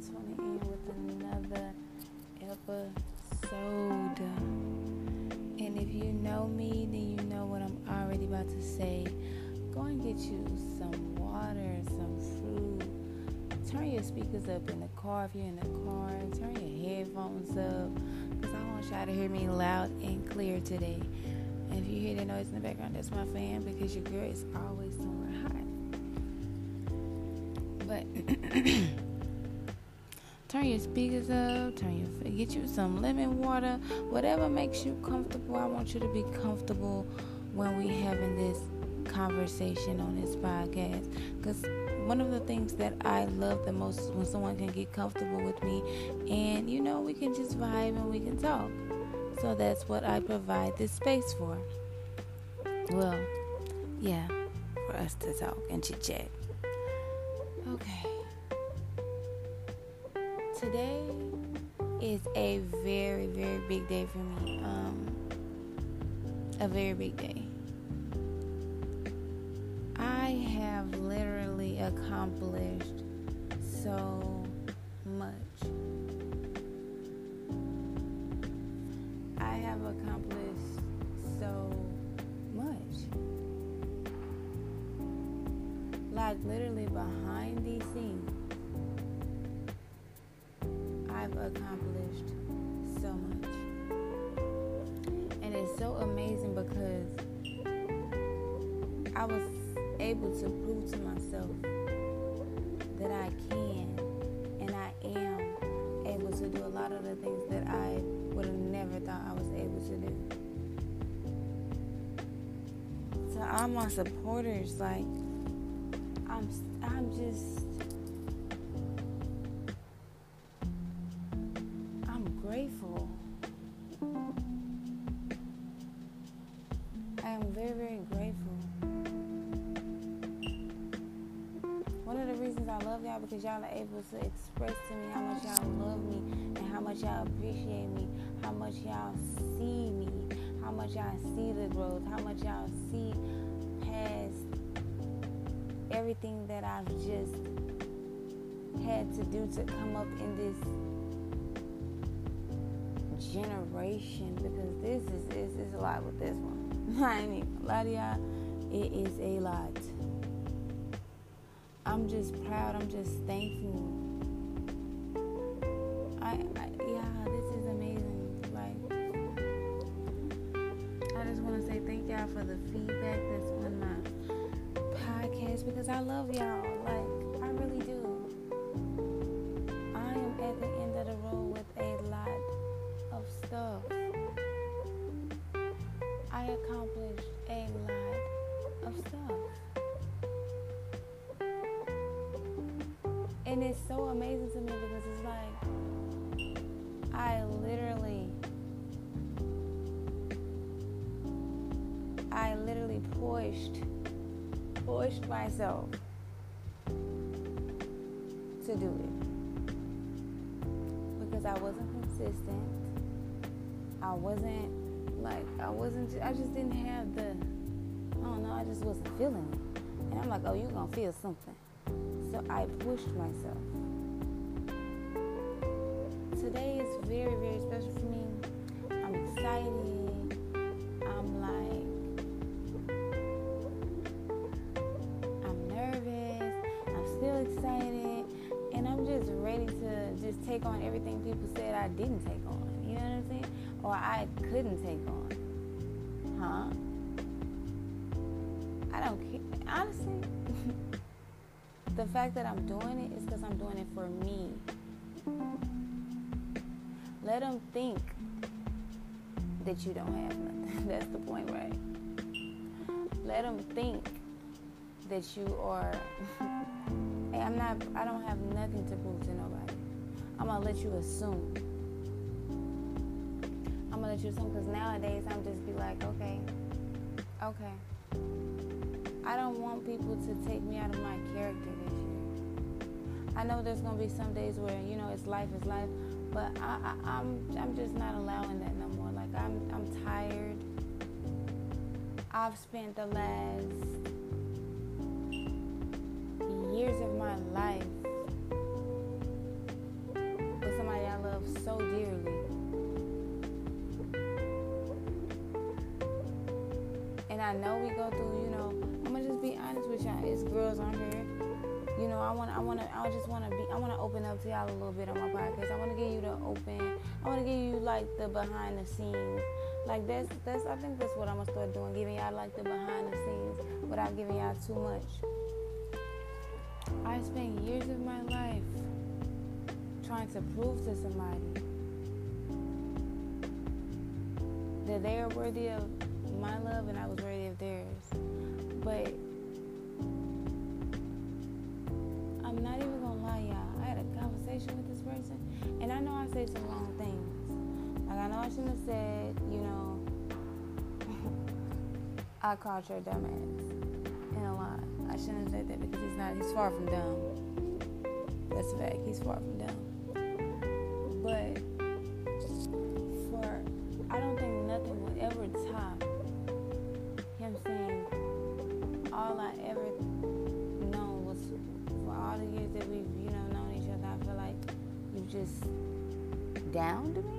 tuning in with another episode. And if you know me, then you know what I'm already about to say. Go and get you some water, some fruit. Turn your speakers up in the car if you're in the car. Turn your headphones up. Because I want y'all to hear me loud and clear today. And if you hear the noise in the background, that's my fan because your girl is always somewhere hot. But turn your speakers up, turn your get you some lemon water, whatever makes you comfortable. I want you to be comfortable when we having this conversation on this podcast because one of the things that I love the most is when someone can get comfortable with me and you know we can just vibe and we can talk. So that's what I provide this space for. Well, yeah, for us to talk and chit chat. Okay today is a very, very big day for me. Um, a very big day. I have literally accomplished so I've accomplished so much. And it's so amazing because I was able to prove to myself that I can and I am able to do a lot of the things that I would have never thought I was able to do. So all my supporters, like, I'm, I'm just much y'all appreciate me, how much y'all see me, how much y'all see the growth, how much y'all see past everything that I've just had to do to come up in this generation because this is this is a lot with this one. I ain't even lie y'all. It is a lot. I'm just proud. I'm just thankful. I, I yeah, this is amazing. Like I just want to say thank y'all for the feedback that's on my podcast because I love y'all. Like I really do. I am at the end of the road with a lot of stuff. I accomplished a lot of stuff. And it's so amazing to me because I literally I literally pushed pushed myself to do it. Because I wasn't consistent. I wasn't like I wasn't I just didn't have the I don't know I just wasn't feeling it. And I'm like oh you're gonna feel something. So I pushed myself very very special for me I'm excited I'm like I'm nervous I'm still excited and I'm just ready to just take on everything people said I didn't take on you know what I'm saying or I couldn't take on. Huh? I don't care. Honestly, the fact that I'm doing it is because I'm doing it for me. Let them think that you don't have nothing. That's the point, right? Let them think that you are. hey, I'm not. I don't have nothing to prove to nobody. I'm gonna let you assume. I'm gonna let you assume because nowadays I'm just be like, okay, okay. I don't want people to take me out of my character this year. I know there's gonna be some days where you know it's life is life, but I, I, I'm I'm just not allowing that no more. Like I'm I'm tired. I've spent the last years of my life with somebody I love so dearly. And I know we go through, you know, I'm gonna just be honest with y'all. It's girls on here you know, I want, I want to, I just want to be, I want to open up to y'all a little bit on my podcast. I want to give you the open, I want to give you like the behind the scenes. Like that's, that's, I think that's what I'm gonna start doing, giving y'all like the behind the scenes without giving y'all too much. I spent years of my life trying to prove to somebody that they are worthy of my love and I was worthy of theirs. But I shouldn't have said, you know, I called her dumbass in a lie. I shouldn't have said that because he's not. He's far from dumb. That's a fact. He's far from dumb. But for I don't think nothing will ever top him saying all I ever known was for all the years that we've, you know, known each other, I feel like you just downed me.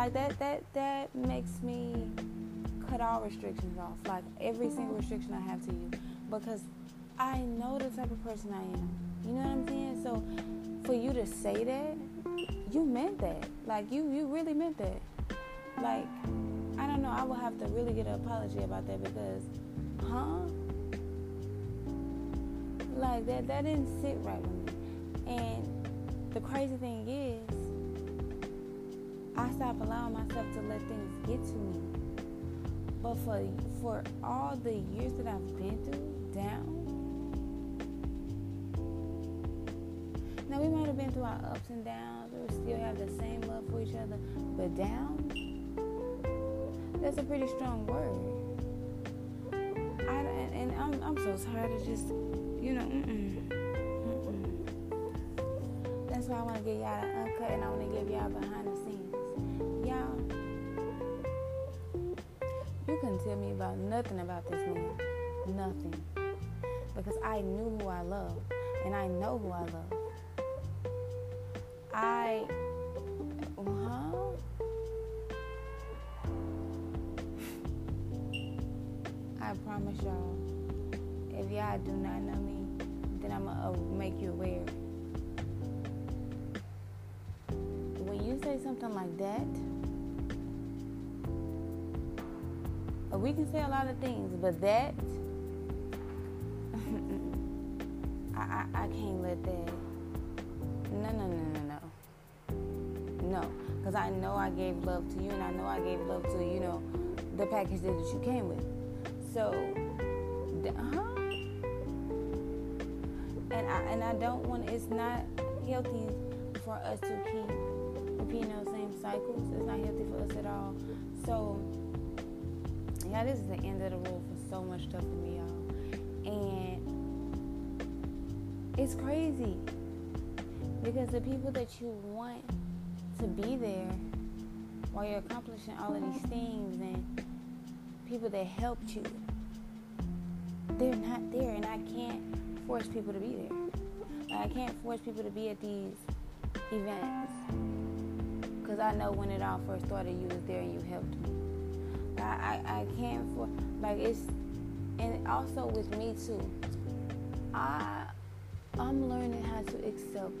Like that that that makes me cut all restrictions off. Like every single restriction I have to you. Because I know the type of person I am. You know what I'm saying? So for you to say that, you meant that. Like you you really meant that. Like I don't know, I will have to really get an apology about that because huh? Like that that didn't sit right with me. And the crazy thing is I stopped allowing myself to let things get to me. But for for all the years that I've been through down Now we might have been through our ups and downs, we still have the same love for each other, but down, that's a pretty strong word. I, and, and I'm, I'm so tired of just, you know, mm-mm, mm-mm. That's why I want to get y'all the uncut and I want to give y'all behind the scenes. Y'all, you couldn't tell me about nothing about this man. Nothing. Because I knew who I love and I know who I love. I, huh? I promise y'all, if y'all do not know me, then I'm gonna uh, make you aware. When you say something like that, we can say a lot of things, but that, I, I, I can't let that. No, no, no, no, no. No, because I know I gave love to you, and I know I gave love to you know the package that you came with. So, huh? And I and I don't want. It's not healthy for us to keep repeating those same cycles. It's not healthy for us at all. So, yeah, this is the end of the road for so much stuff for me, y'all. And it's crazy because the people that you want to be there while you're accomplishing all of these things and people that helped you, they're not there. And I can't force people to be there. I can't force people to be at these events. Because I know when it all first started, you was there and you helped me. I, I, I can't for like it's and also with me too. I I'm learning how to accept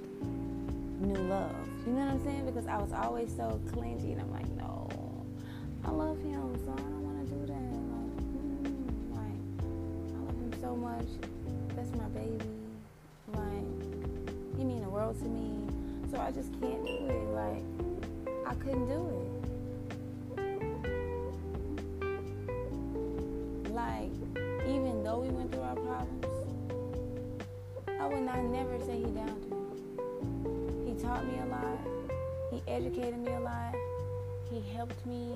new love. You know what I'm saying? Because I was always so clingy, and I'm like, no, I love him, so I don't want to do that. Like, mm, like, I love him so much. That's my baby. Like, he mean the world to me. So I just can't do it. Like, I couldn't do it. Like, even though we went through our problems, I would not never say he downed me He taught me a lot. He educated me a lot. He helped me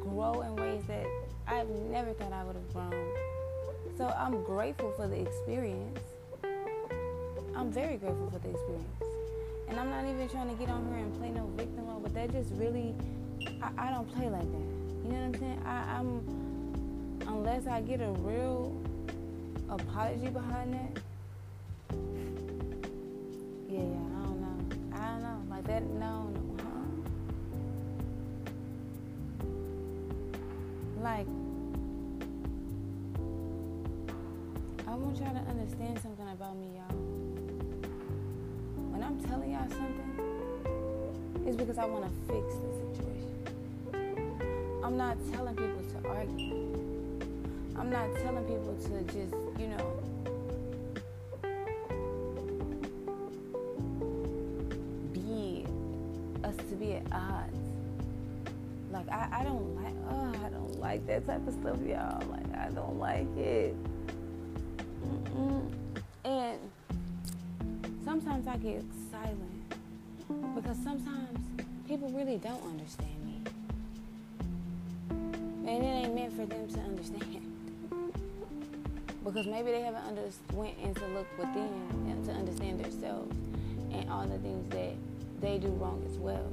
grow in ways that I've never thought I would have grown. So I'm grateful for the experience. I'm very grateful for the experience. And I'm not even trying to get on here and play no victim role, but that just really, I, I don't play like that. You know what I'm saying? I, I'm, unless I get a real apology behind that, yeah, yeah, I don't know. I don't know. Like that, no, no, huh? like, I want y'all to understand something about me, y'all. When I'm telling y'all something, it's because I want to fix the situation. I'm not telling people to argue. I'm not telling people to just, you know, be us to be at odds. Like I, I don't like oh I don't like that type of stuff, y'all. Like I don't like it. Mm-mm. And sometimes I get silent because sometimes people really don't understand me. And it ain't meant for them to understand because maybe they haven't under, went in to look within and to understand themselves and all the things that they do wrong as well.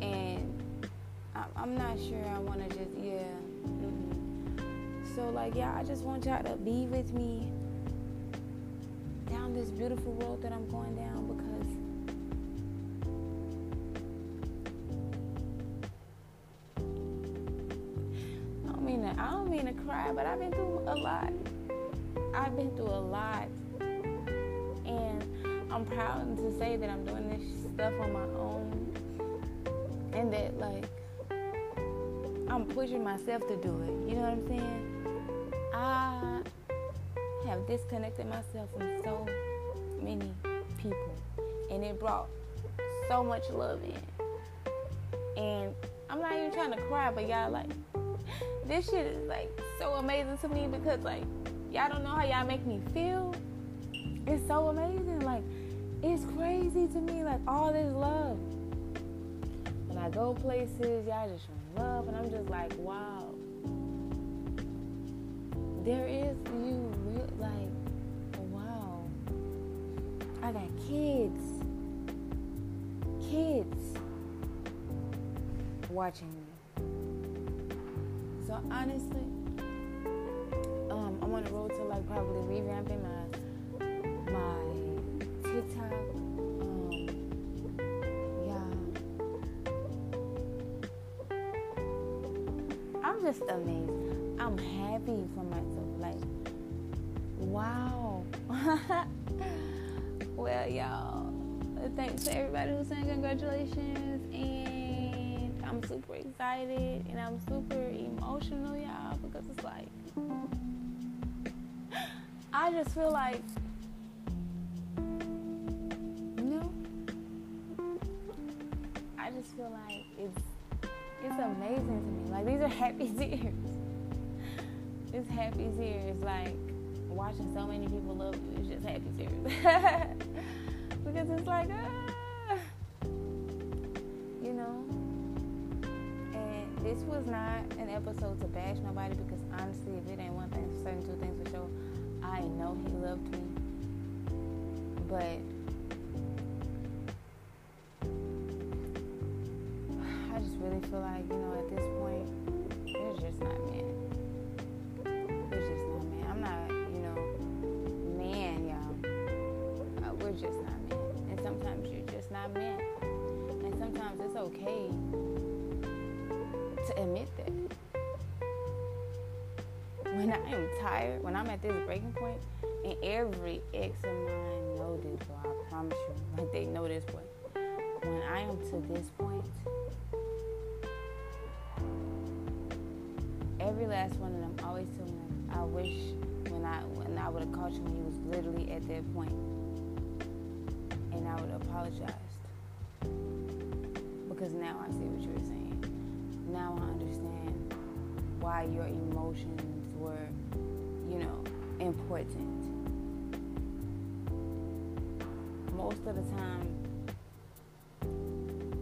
And I'm not sure I want to just, yeah. Mm-hmm. So, like, yeah, I just want y'all to be with me down this beautiful road that I'm going down I don't mean to cry, but I've been through a lot. I've been through a lot. And I'm proud to say that I'm doing this stuff on my own. And that, like, I'm pushing myself to do it. You know what I'm saying? I have disconnected myself from so many people. And it brought so much love in. And I'm not even trying to cry, but y'all, like, this shit is like so amazing to me because like y'all don't know how y'all make me feel. It's so amazing. Like it's crazy to me. Like all this love. When I go places, y'all just love, and I'm just like, wow. There is you, like, wow. I got kids, kids watching. So honestly, um, I'm on the road to like probably revamping my my TikTok. Um, yeah, I'm just amazed. I'm happy for myself. Like, wow. well, y'all, thanks to everybody who's saying congratulations I'm super excited and I'm super emotional, y'all, because it's like I just feel like you know I just feel like it's it's amazing to me. Like these are happy tears. It's happy tears. Like watching so many people love you is just happy tears. because it's like ah, this was not an episode to bash nobody because honestly, if it ain't one thing, certain two things for sure, I know he loved me. But I just really feel like, you know, at this point, to admit that. When I am tired, when I'm at this breaking point, and every ex of mine know this, so I promise you, like they know this point. When I am to this point, every last one of them always tell me, I wish when I when I would have caught you when you was literally at that point, and I would have apologized because now I see what you were saying now I understand why your emotions were, you know, important. Most of the time,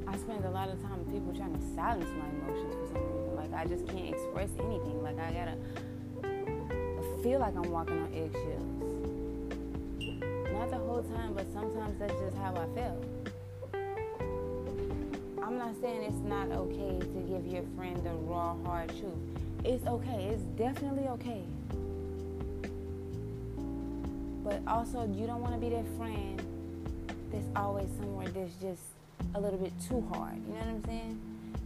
I spend a lot of time with people trying to silence my emotions for some reason. Like I just can't express anything. Like I gotta feel like I'm walking on eggshells. Not the whole time, but sometimes that's just how I felt. I'm not saying it's not okay to give your friend the raw, hard truth. It's okay. It's definitely okay. But also, you don't want to be that friend that's always somewhere that's just a little bit too hard. You know what I'm saying?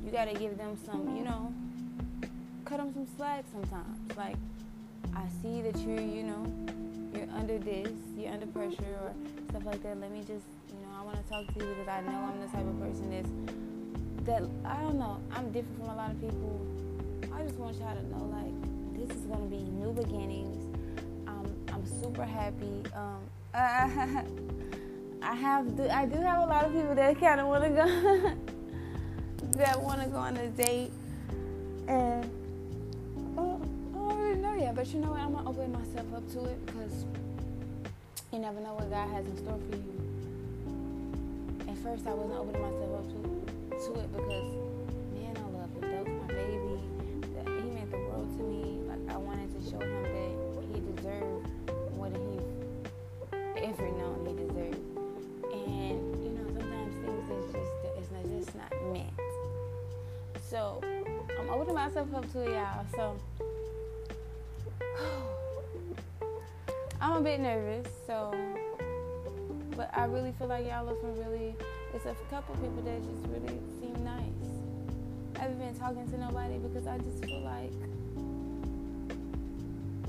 You gotta give them some, you know, cut them some slack sometimes. Like, I see that you're, you know, you're under this, you're under pressure or stuff like that. Let me just, you know, I want to talk to you because I know I'm the type of person that's that I don't know. I'm different from a lot of people. I just want y'all to know, like, this is gonna be new beginnings. Um, I'm super happy. Um, uh, I have, I do have a lot of people that kind of want to go, that want to go on a date, and yeah, but you know what? I'm gonna open myself up to it because you never know what God has in store for you. At first, I wasn't opening myself up to, to it because, man, I love him. That was my baby. That he meant the world to me. Like I wanted to show him that he deserved what he ever known he deserved. And you know, sometimes things is just it's not just not meant. So I'm opening myself up to y'all. So. I'm a bit nervous, so but I really feel like y'all are some really it's a couple people that just really seem nice. I haven't been talking to nobody because I just feel like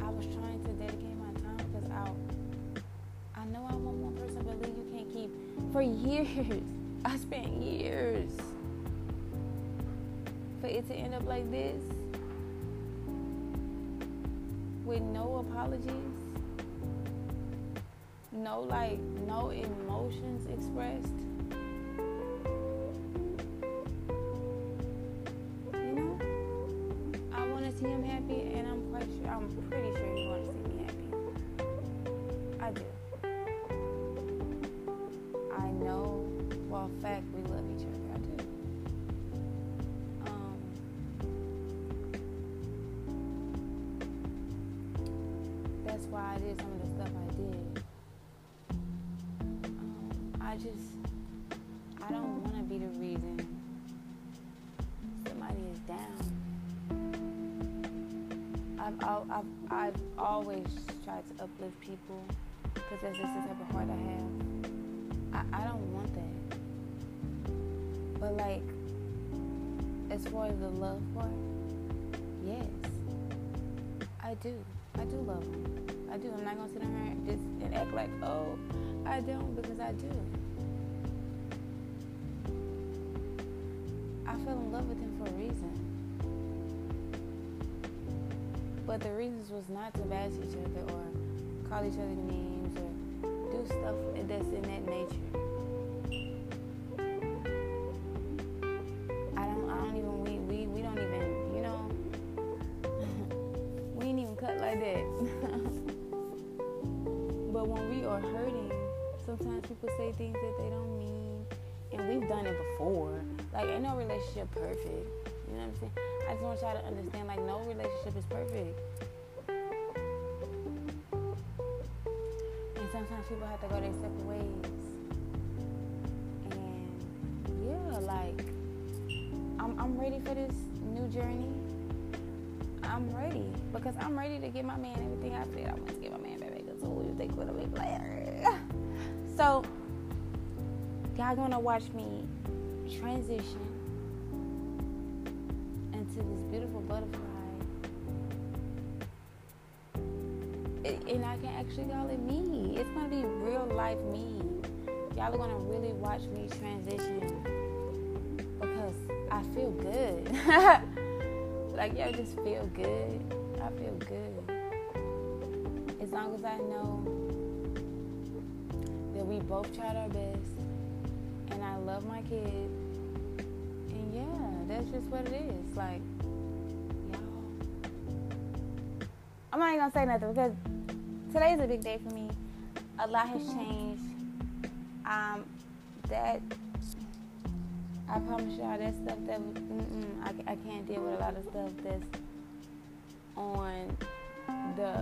I was trying to dedicate my time because I I know I want one person, but Lee, you can't keep for years. I spent years for it to end up like this with no apologies, no like no emotions expressed. I'm pretty sure he wants to see me happy. I do. I know well, a fact we love each other. I do. Um, that's why I did some of the stuff I did. Um, I just, I don't want to be the reason I've, I've, I've always tried to uplift people because that's just the type of heart I have. I, I don't want that. But like, as far as the love part, yes, I do. I do love him. I do. I'm not gonna sit on here and just and act like, oh, I don't because I do. I fell in love with him for a reason. But the reasons was not to bash each other or call each other names or do stuff that's in that nature. I don't I don't even we we, we don't even, you know, we ain't even cut like that. But when we are hurting, sometimes people say things that they don't mean. And we've done it before. Like, ain't no relationship perfect. I just want y'all to understand, like, no relationship is perfect. And sometimes people have to go their separate ways. And yeah, like, I'm, I'm ready for this new journey. I'm ready because I'm ready to give my man everything I said I want to give my man so you think what a player. So y'all gonna watch me transition into this beautiful butterfly. and I can actually call it me. It's gonna be real life me. Y'all are gonna really watch me transition because I feel good. like y'all just feel good. I feel good as long as I know that we both tried our best and I love my kid. That's just what it is. Like, y'all. I'm not even gonna say nothing because today's a big day for me. A lot has changed. Um, that I promise y'all that stuff that I, I can't deal with a lot of stuff that's on the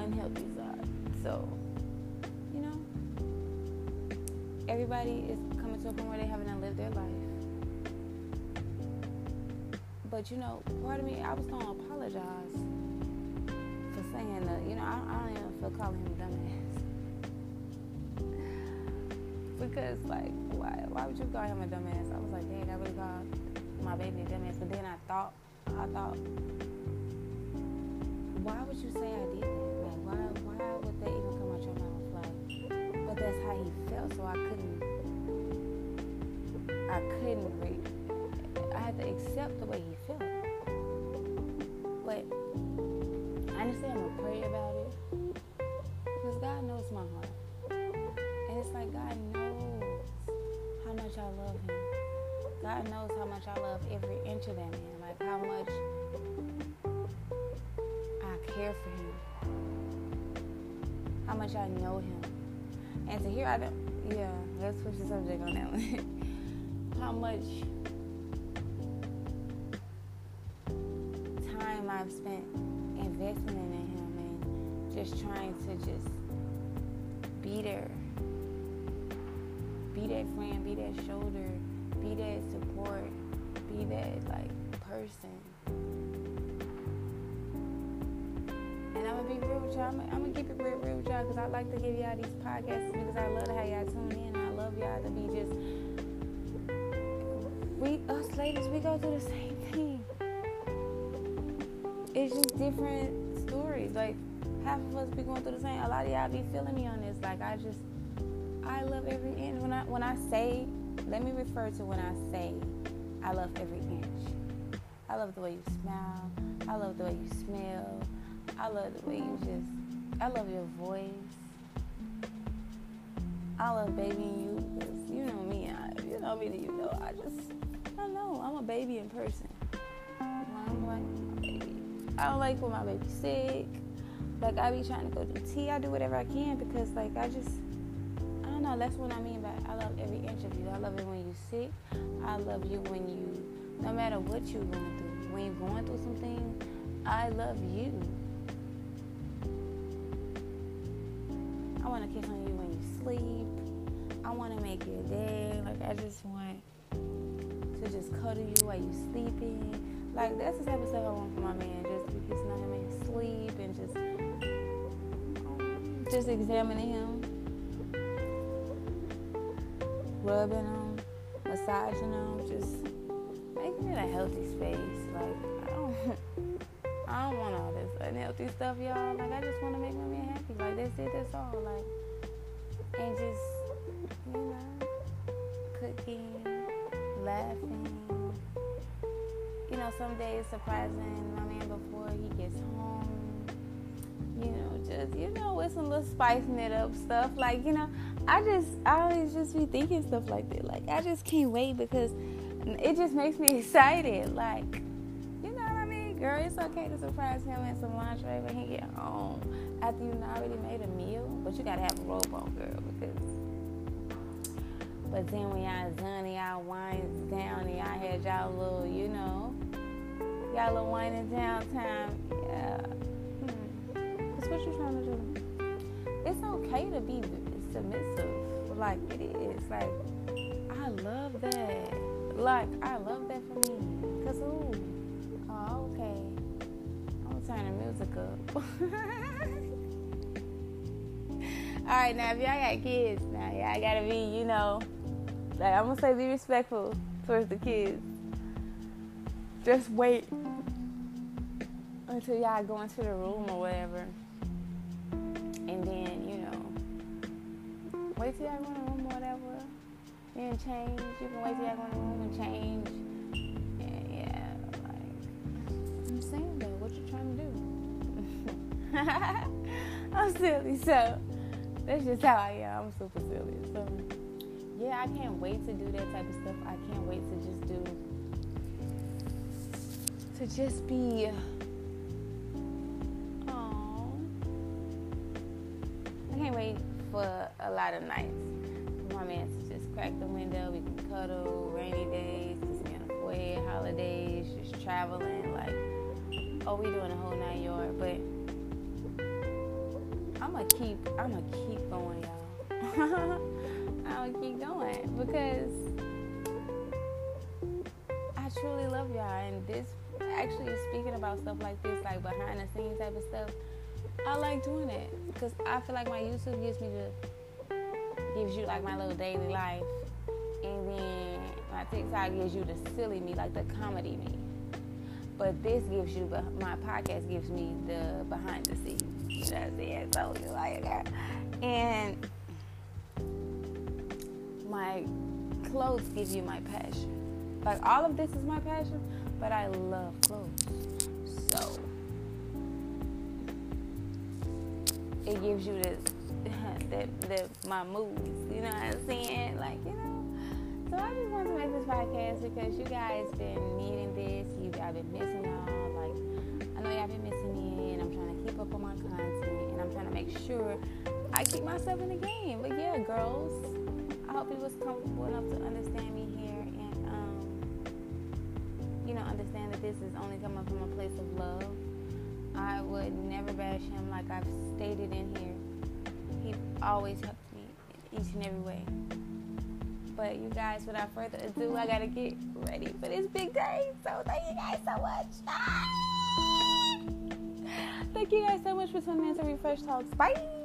unhealthy side. So, you know, everybody is coming to a point where they're having to live their life. But you know, part of me, I was gonna apologize for saying that. You know, I, I don't even feel calling him dumbass. Because like why why would you call him a dumbass? I was like, dang, I really called my baby a dumbass. But then I thought I thought why would you say I did that? Like why why would that even come out your mouth? Like but that's how he felt so I couldn't I couldn't re- I had to accept the way he God knows how much I love every inch of that man. Like how much I care for him. How much I know him. And to hear I don't yeah, let's switch the subject on that one. how much time I've spent investing in him and just trying to just be there. Be that friend, be that shoulder, be that support, be that like person. And I'm gonna be real with y'all. I'm, I'm gonna keep it real, real with y'all because I like to give y'all these podcasts because I love how y'all tune in. I love y'all to be just we us ladies we go through the same thing. It's just different stories. Like half of us be going through the same. A lot of y'all be feeling me on this. Like I just, I love every inch. When I when I say, let me refer to when I say, I love every inch. I love the way you smile. I love the way you smell. I love the way you just. I love your voice. I love babying you because you know me. I, you know me. You know I just. I don't know I'm a baby in person. I'm like baby. I don't like when my baby's sick. Like I be trying to go do tea. I do whatever I can because like I just know. That's what I mean by I love every inch of you. I love it when you sick. I love you when you no matter what you're going through. When you're going through something, I love you. I want to kiss on you when you sleep. I want to make your day. Like I just want to just cuddle you while you're sleeping. Like that's the type of stuff I want from my man. Just be kissing on him in sleep and just just examining him, rubbing him, massaging him, just making it a healthy space. Like I don't, I don't want all this unhealthy stuff, y'all. Like I just want to make my man happy. Like that's it. That's all. Like and just you know, cooking, laughing. You know, some days surprising my man before he gets home you know, just you know, with some little spicing it up stuff. Like, you know, I just I always just be thinking stuff like that. Like I just can't wait because it just makes me excited. Like, you know what I mean? Girl, it's okay to surprise him in some lingerie when he get home after you already made a meal. But you gotta have a robe on, girl, because but then when y'all done y'all winds down and y'all had y'all little, you know, y'all little winding down time, yeah hmm. That's what you trying to do. It's okay to be submissive. Like it is. Like I love that. Like I love that for me. Cause ooh, oh okay. I'm gonna turn the music up. All right, now if y'all got kids, now y'all gotta be, you know, like I'm gonna say, be respectful towards the kids. Just wait until y'all go into the room or whatever and then you know wait till y'all go in the room or whatever. Then change. You can wait till y'all go in the room and change. And yeah like i'm saying though what you trying to do? I'm silly so that's just how i am. I'm super silly so. Yeah i can't wait to do that type of stuff. I can't wait to just do to just be oh I can't wait for a lot of nights. My man just crack the window, we can cuddle, rainy days, just on the foyer, holidays, just traveling, like, oh, we doing a whole nine yard. But I'm gonna keep, I'm gonna keep going, y'all. I'm gonna keep going because I truly love y'all, and this actually speaking about stuff like this, like behind the scenes type of stuff I like doing it because I feel like my YouTube gives me the gives you like my little daily life, and then my TikTok gives you the silly me, like the comedy me. But this gives you, my podcast gives me the behind the scenes. I'm saying? So you like, that. and my clothes give you my passion. Like all of this is my passion, but I love clothes. So it gives you the the, the my moods. You know what I'm saying? Like you know. So I just want to make this podcast because you guys been needing this. You guys been missing y'all. Like I know y'all been missing me, and I'm trying to keep up on my content, and I'm trying to make sure I keep myself in the game. But yeah, girls, I hope you was comfortable enough to understand me here, and um, you know, understand that this is only coming from a place of love. I would never bash him like I've stated in here. He always helped me in each and every way. But you guys, without further ado, I gotta get ready for this big day. So thank you guys so much. Thank you guys so much for tuning in to Refresh Talks. Bye.